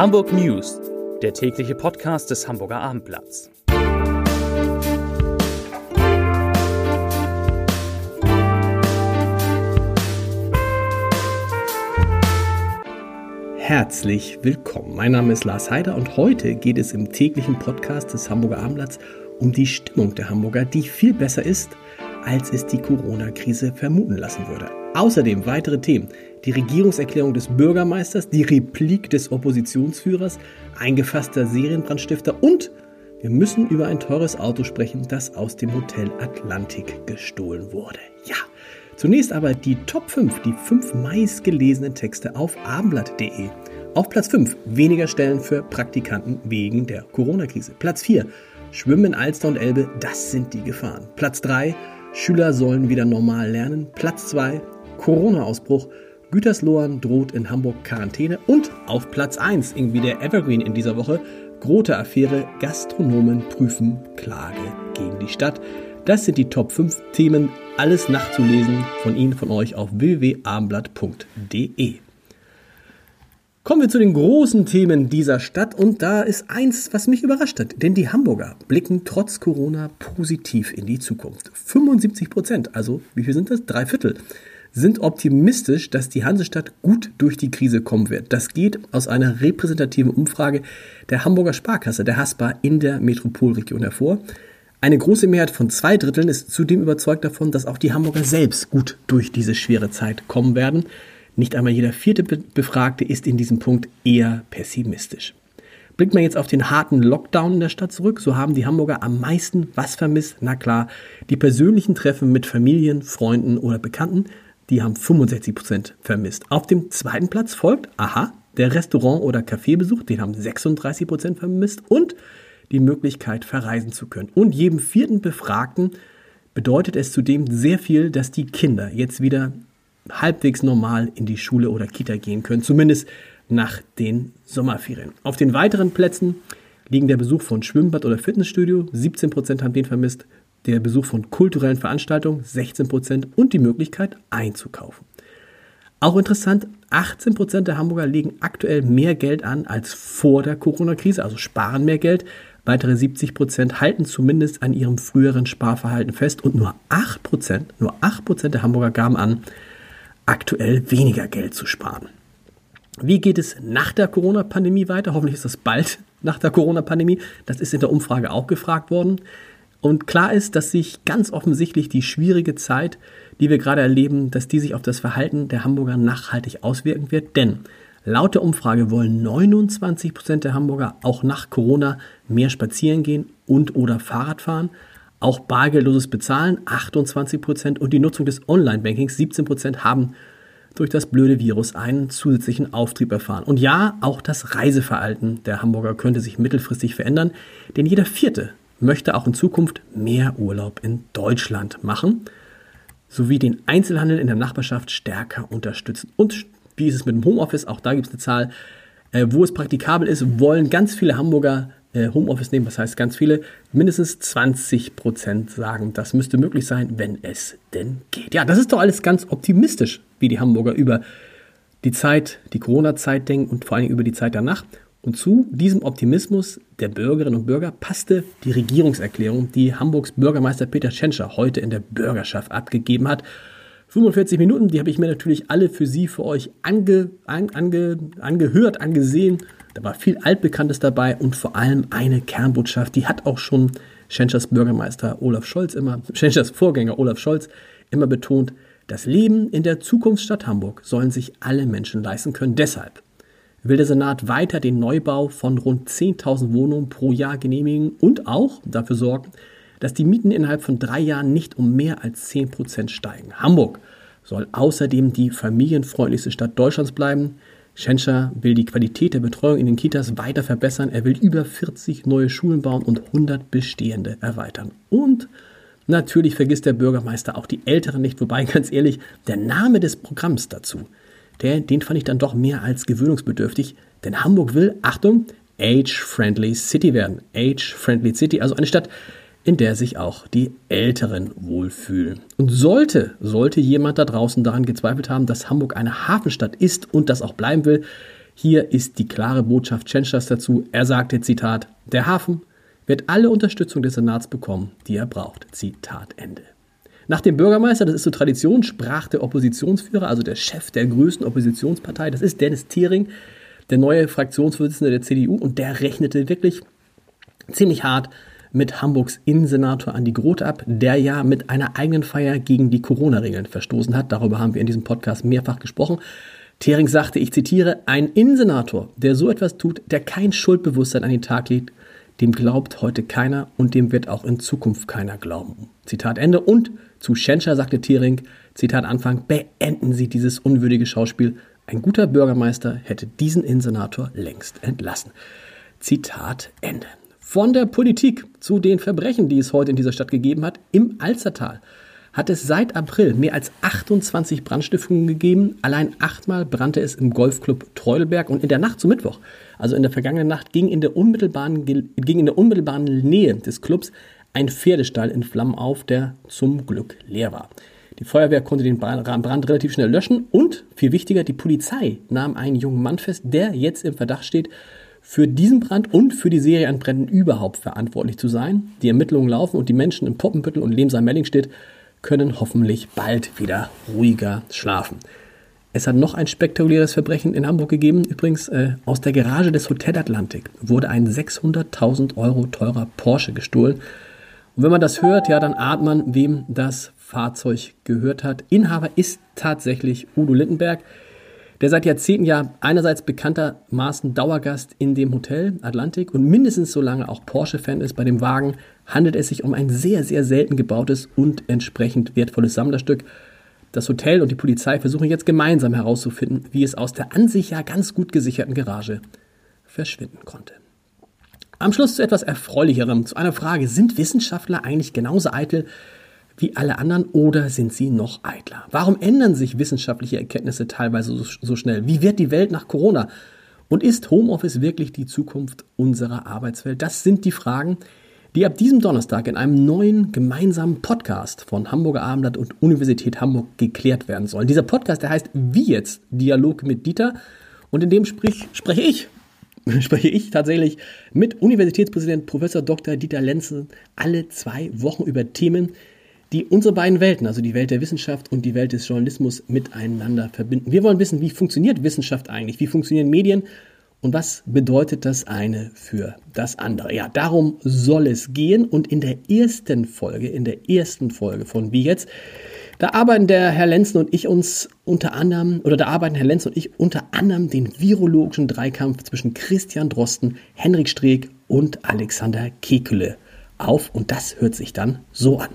Hamburg News, der tägliche Podcast des Hamburger Abendblatts. Herzlich willkommen. Mein Name ist Lars Heider und heute geht es im täglichen Podcast des Hamburger Abendblatts um die Stimmung der Hamburger, die viel besser ist, als es die Corona-Krise vermuten lassen würde. Außerdem weitere Themen. Die Regierungserklärung des Bürgermeisters, die Replik des Oppositionsführers, ein gefasster Serienbrandstifter und wir müssen über ein teures Auto sprechen, das aus dem Hotel Atlantik gestohlen wurde. Ja, zunächst aber die Top 5, die 5 meistgelesenen Texte auf abendblatt.de. Auf Platz 5 weniger Stellen für Praktikanten wegen der Corona-Krise. Platz 4 Schwimmen in Alster und Elbe, das sind die Gefahren. Platz 3 Schüler sollen wieder normal lernen. Platz 2 Corona-Ausbruch. Gütersloh droht in Hamburg Quarantäne. Und auf Platz 1, irgendwie der Evergreen in dieser Woche, Grote Affäre, Gastronomen prüfen Klage gegen die Stadt. Das sind die Top 5 Themen, alles nachzulesen von Ihnen, von euch auf www.abendblatt.de. Kommen wir zu den großen Themen dieser Stadt und da ist eins, was mich überrascht hat, denn die Hamburger blicken trotz Corona positiv in die Zukunft. 75 Prozent, also wie viel sind das? Drei Viertel sind optimistisch, dass die Hansestadt gut durch die Krise kommen wird. Das geht aus einer repräsentativen Umfrage der Hamburger Sparkasse, der HASPA, in der Metropolregion hervor. Eine große Mehrheit von zwei Dritteln ist zudem überzeugt davon, dass auch die Hamburger selbst gut durch diese schwere Zeit kommen werden. Nicht einmal jeder vierte Befragte ist in diesem Punkt eher pessimistisch. Blickt man jetzt auf den harten Lockdown in der Stadt zurück, so haben die Hamburger am meisten was vermisst. Na klar, die persönlichen Treffen mit Familien, Freunden oder Bekannten, die haben 65 Prozent vermisst. Auf dem zweiten Platz folgt, aha, der Restaurant- oder Kaffeebesuch, den haben 36 Prozent vermisst und die Möglichkeit, verreisen zu können. Und jedem vierten Befragten bedeutet es zudem sehr viel, dass die Kinder jetzt wieder halbwegs normal in die Schule oder Kita gehen können, zumindest nach den Sommerferien. Auf den weiteren Plätzen liegen der Besuch von Schwimmbad oder Fitnessstudio, 17 Prozent haben den vermisst, der Besuch von kulturellen Veranstaltungen 16% und die Möglichkeit einzukaufen. Auch interessant, 18% der Hamburger legen aktuell mehr Geld an als vor der Corona-Krise, also sparen mehr Geld. Weitere 70% halten zumindest an ihrem früheren Sparverhalten fest und nur 8%, nur 8% der Hamburger gaben an, aktuell weniger Geld zu sparen. Wie geht es nach der Corona-Pandemie weiter? Hoffentlich ist das bald nach der Corona-Pandemie. Das ist in der Umfrage auch gefragt worden. Und klar ist, dass sich ganz offensichtlich die schwierige Zeit, die wir gerade erleben, dass die sich auf das Verhalten der Hamburger nachhaltig auswirken wird. Denn laut der Umfrage wollen 29 Prozent der Hamburger auch nach Corona mehr spazieren gehen und oder Fahrrad fahren. Auch bargeldloses Bezahlen 28 Prozent und die Nutzung des Online-Bankings 17 Prozent haben durch das blöde Virus einen zusätzlichen Auftrieb erfahren. Und ja, auch das Reiseverhalten der Hamburger könnte sich mittelfristig verändern, denn jeder vierte möchte auch in Zukunft mehr Urlaub in Deutschland machen, sowie den Einzelhandel in der Nachbarschaft stärker unterstützen. Und wie ist es mit dem Homeoffice? Auch da gibt es eine Zahl, äh, wo es praktikabel ist, wollen ganz viele Hamburger äh, Homeoffice nehmen. Das heißt, ganz viele, mindestens 20 Prozent sagen, das müsste möglich sein, wenn es denn geht. Ja, das ist doch alles ganz optimistisch, wie die Hamburger über die Zeit, die Corona-Zeit denken und vor allem über die Zeit danach. Und zu diesem Optimismus der Bürgerinnen und Bürger passte die Regierungserklärung, die Hamburgs Bürgermeister Peter Tschentscher heute in der Bürgerschaft abgegeben hat. 45 Minuten, die habe ich mir natürlich alle für Sie, für euch ange, ange, angehört, angesehen. Da war viel Altbekanntes dabei und vor allem eine Kernbotschaft, die hat auch schon Tschentschers Bürgermeister Olaf Scholz immer, Tschentschers Vorgänger Olaf Scholz immer betont, das Leben in der Zukunftsstadt Hamburg sollen sich alle Menschen leisten können. Deshalb will der Senat weiter den Neubau von rund 10.000 Wohnungen pro Jahr genehmigen und auch dafür sorgen, dass die Mieten innerhalb von drei Jahren nicht um mehr als 10% steigen. Hamburg soll außerdem die familienfreundlichste Stadt Deutschlands bleiben. Schenscher will die Qualität der Betreuung in den Kitas weiter verbessern. Er will über 40 neue Schulen bauen und 100 bestehende erweitern. Und natürlich vergisst der Bürgermeister auch die Älteren nicht, wobei ganz ehrlich, der Name des Programms dazu – der, den fand ich dann doch mehr als gewöhnungsbedürftig, denn Hamburg will, Achtung, Age-Friendly City werden. Age-Friendly City, also eine Stadt, in der sich auch die Älteren wohlfühlen. Und sollte, sollte jemand da draußen daran gezweifelt haben, dass Hamburg eine Hafenstadt ist und das auch bleiben will, Hier ist die klare Botschaft Tschentschers dazu. Er sagte, Zitat, der Hafen wird alle Unterstützung des Senats bekommen, die er braucht. Zitat Ende. Nach dem Bürgermeister, das ist so Tradition, sprach der Oppositionsführer, also der Chef der größten Oppositionspartei, das ist Dennis Thiering, der neue Fraktionsvorsitzende der CDU, und der rechnete wirklich ziemlich hart mit Hamburgs Innensenator Andi Groth ab, der ja mit einer eigenen Feier gegen die Corona-Regeln verstoßen hat. Darüber haben wir in diesem Podcast mehrfach gesprochen. Thering sagte, ich zitiere, ein Innensenator, der so etwas tut, der kein Schuldbewusstsein an den Tag legt, dem glaubt heute keiner und dem wird auch in Zukunft keiner glauben. Zitat Ende. Und zu Schenscher sagte Thering, Zitat Anfang, beenden Sie dieses unwürdige Schauspiel. Ein guter Bürgermeister hätte diesen Innensenator längst entlassen. Zitat Ende. Von der Politik zu den Verbrechen, die es heute in dieser Stadt gegeben hat, im Alzertal hat es seit April mehr als 28 Brandstiftungen gegeben. Allein achtmal brannte es im Golfclub Treudelberg und in der Nacht zum Mittwoch, also in der vergangenen Nacht, ging in der unmittelbaren, ging in der unmittelbaren Nähe des Clubs ein Pferdestall in Flammen auf, der zum Glück leer war. Die Feuerwehr konnte den Brand relativ schnell löschen und, viel wichtiger, die Polizei nahm einen jungen Mann fest, der jetzt im Verdacht steht, für diesen Brand und für die Serie an Bränden überhaupt verantwortlich zu sein. Die Ermittlungen laufen und die Menschen in Poppenbüttel und Lemsar-Mellingstedt können hoffentlich bald wieder ruhiger schlafen. Es hat noch ein spektakuläres Verbrechen in Hamburg gegeben. Übrigens, äh, aus der Garage des Hotel Atlantik wurde ein 600.000 Euro teurer Porsche gestohlen. Und wenn man das hört, ja, dann ahnt man, wem das Fahrzeug gehört hat. Inhaber ist tatsächlich Udo Lindenberg der seit Jahrzehnten ja einerseits bekanntermaßen Dauergast in dem Hotel Atlantik und mindestens so lange auch Porsche-Fan ist. Bei dem Wagen handelt es sich um ein sehr, sehr selten gebautes und entsprechend wertvolles Sammlerstück. Das Hotel und die Polizei versuchen jetzt gemeinsam herauszufinden, wie es aus der an sich ja ganz gut gesicherten Garage verschwinden konnte. Am Schluss zu etwas Erfreulicherem, zu einer Frage, sind Wissenschaftler eigentlich genauso eitel wie alle anderen oder sind sie noch eitler? Warum ändern sich wissenschaftliche Erkenntnisse teilweise so, so schnell? Wie wird die Welt nach Corona? Und ist Homeoffice wirklich die Zukunft unserer Arbeitswelt? Das sind die Fragen, die ab diesem Donnerstag in einem neuen gemeinsamen Podcast von Hamburger Abendblatt und Universität Hamburg geklärt werden sollen. Dieser Podcast, der heißt Wie jetzt? Dialog mit Dieter. Und in dem sprich, spreche ich, spreche ich tatsächlich mit Universitätspräsident Professor Dr. Dieter Lenzen alle zwei Wochen über Themen, die unsere beiden Welten, also die Welt der Wissenschaft und die Welt des Journalismus, miteinander verbinden. Wir wollen wissen, wie funktioniert Wissenschaft eigentlich? Wie funktionieren Medien? Und was bedeutet das eine für das andere? Ja, darum soll es gehen. Und in der ersten Folge, in der ersten Folge von Wie jetzt, da arbeiten der Herr Lenzen und ich uns unter anderem, oder da arbeiten Herr Lenz und ich unter anderem den virologischen Dreikampf zwischen Christian Drosten, Henrik Streeck und Alexander Kekele auf. Und das hört sich dann so an.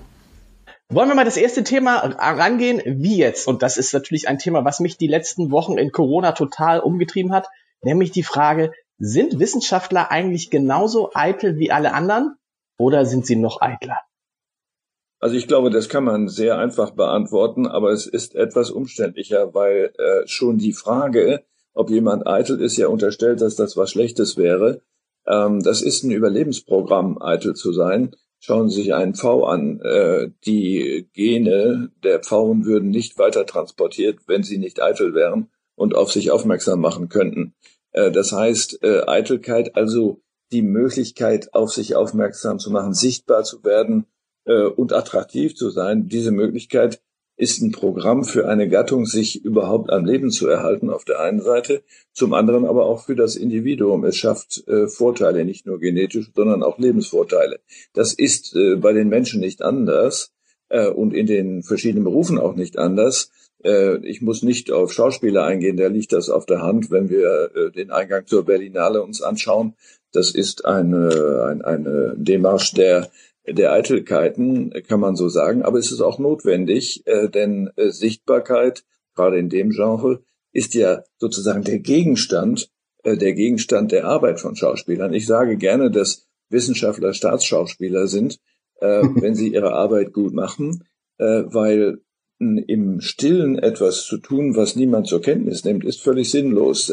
Wollen wir mal das erste Thema rangehen, wie jetzt? Und das ist natürlich ein Thema, was mich die letzten Wochen in Corona total umgetrieben hat, nämlich die Frage, sind Wissenschaftler eigentlich genauso eitel wie alle anderen oder sind sie noch eitler? Also ich glaube, das kann man sehr einfach beantworten, aber es ist etwas umständlicher, weil äh, schon die Frage, ob jemand eitel ist, ja unterstellt, dass das was Schlechtes wäre. Ähm, das ist ein Überlebensprogramm, eitel zu sein. Schauen Sie sich einen Pfau an. Äh, die Gene der Pfauen würden nicht weiter transportiert, wenn sie nicht eitel wären und auf sich aufmerksam machen könnten. Äh, das heißt, äh, Eitelkeit, also die Möglichkeit, auf sich aufmerksam zu machen, sichtbar zu werden und attraktiv zu sein, diese Möglichkeit ist ein Programm für eine Gattung, sich überhaupt am Leben zu erhalten, auf der einen Seite, zum anderen aber auch für das Individuum. Es schafft äh, Vorteile, nicht nur genetisch, sondern auch Lebensvorteile. Das ist äh, bei den Menschen nicht anders äh, und in den verschiedenen Berufen auch nicht anders. Äh, ich muss nicht auf Schauspieler eingehen, da liegt das auf der Hand, wenn wir äh, den Eingang zur Berlinale uns anschauen. Das ist eine, ein, eine Demarche der der Eitelkeiten, kann man so sagen, aber es ist auch notwendig, äh, denn Sichtbarkeit, gerade in dem Genre, ist ja sozusagen der Gegenstand, der Gegenstand der Arbeit von Schauspielern. Ich sage gerne, dass Wissenschaftler Staatsschauspieler sind, wenn sie ihre Arbeit gut machen, weil im Stillen etwas zu tun, was niemand zur Kenntnis nimmt, ist völlig sinnlos.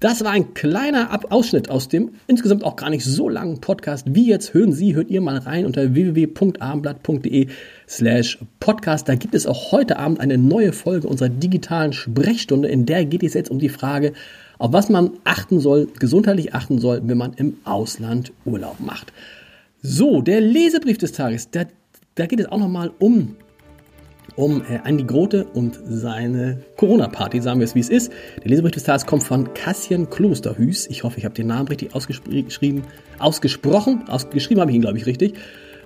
Das war ein kleiner Ausschnitt aus dem insgesamt auch gar nicht so langen Podcast. Wie jetzt hören Sie, hört ihr mal rein unter www.abendblatt.de slash podcast. Da gibt es auch heute Abend eine neue Folge unserer digitalen Sprechstunde. In der geht es jetzt um die Frage, auf was man achten soll, gesundheitlich achten soll, wenn man im Ausland Urlaub macht. So, der Lesebrief des Tages, da, da geht es auch nochmal um um äh, Andi Grote und seine Corona-Party, sagen wir es wie es ist. Der Lesebrief des Tages kommt von Kassian Klosterhüß. Ich hoffe, ich habe den Namen richtig ausgeschrieben, ausgesprochen. Ausgeschrieben habe ich ihn, glaube ich, richtig.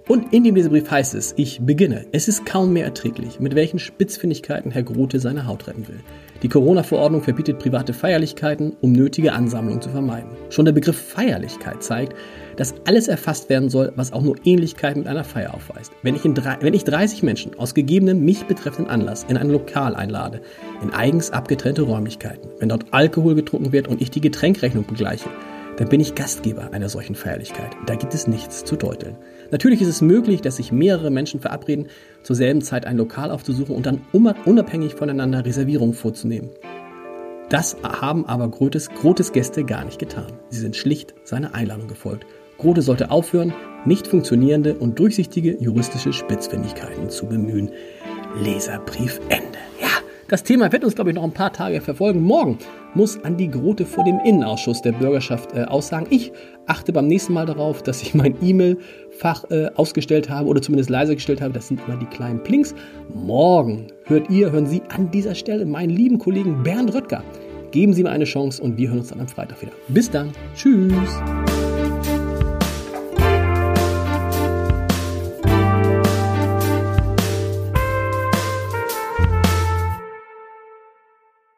Und in dem Lesebrief heißt es, ich beginne. Es ist kaum mehr erträglich, mit welchen Spitzfindigkeiten Herr Grote seine Haut retten will. Die Corona-Verordnung verbietet private Feierlichkeiten, um nötige Ansammlungen zu vermeiden. Schon der Begriff Feierlichkeit zeigt, dass alles erfasst werden soll, was auch nur Ähnlichkeit mit einer Feier aufweist. Wenn ich, in wenn ich 30 Menschen aus gegebenem mich betreffenden Anlass in ein Lokal einlade, in eigens abgetrennte Räumlichkeiten, wenn dort Alkohol getrunken wird und ich die Getränkrechnung begleiche, dann bin ich Gastgeber einer solchen Feierlichkeit. Da gibt es nichts zu deuteln. Natürlich ist es möglich, dass sich mehrere Menschen verabreden, zur selben Zeit ein Lokal aufzusuchen und dann unabhängig voneinander Reservierungen vorzunehmen. Das haben aber Grotes, Grotes Gäste gar nicht getan. Sie sind schlicht seiner Einladung gefolgt. Grote sollte aufhören, nicht funktionierende und durchsichtige juristische Spitzfindigkeiten zu bemühen. Leserbrief Ende. Ja, das Thema wird uns, glaube ich, noch ein paar Tage verfolgen. Morgen muss Andi Grote vor dem Innenausschuss der Bürgerschaft äh, aussagen. Ich achte beim nächsten Mal darauf, dass ich mein E-Mail-Fach äh, ausgestellt habe oder zumindest leise gestellt habe. Das sind immer die kleinen Plinks. Morgen hört ihr, hören Sie an dieser Stelle meinen lieben Kollegen Bernd Röttger. Geben Sie mir eine Chance und wir hören uns dann am Freitag wieder. Bis dann. Tschüss.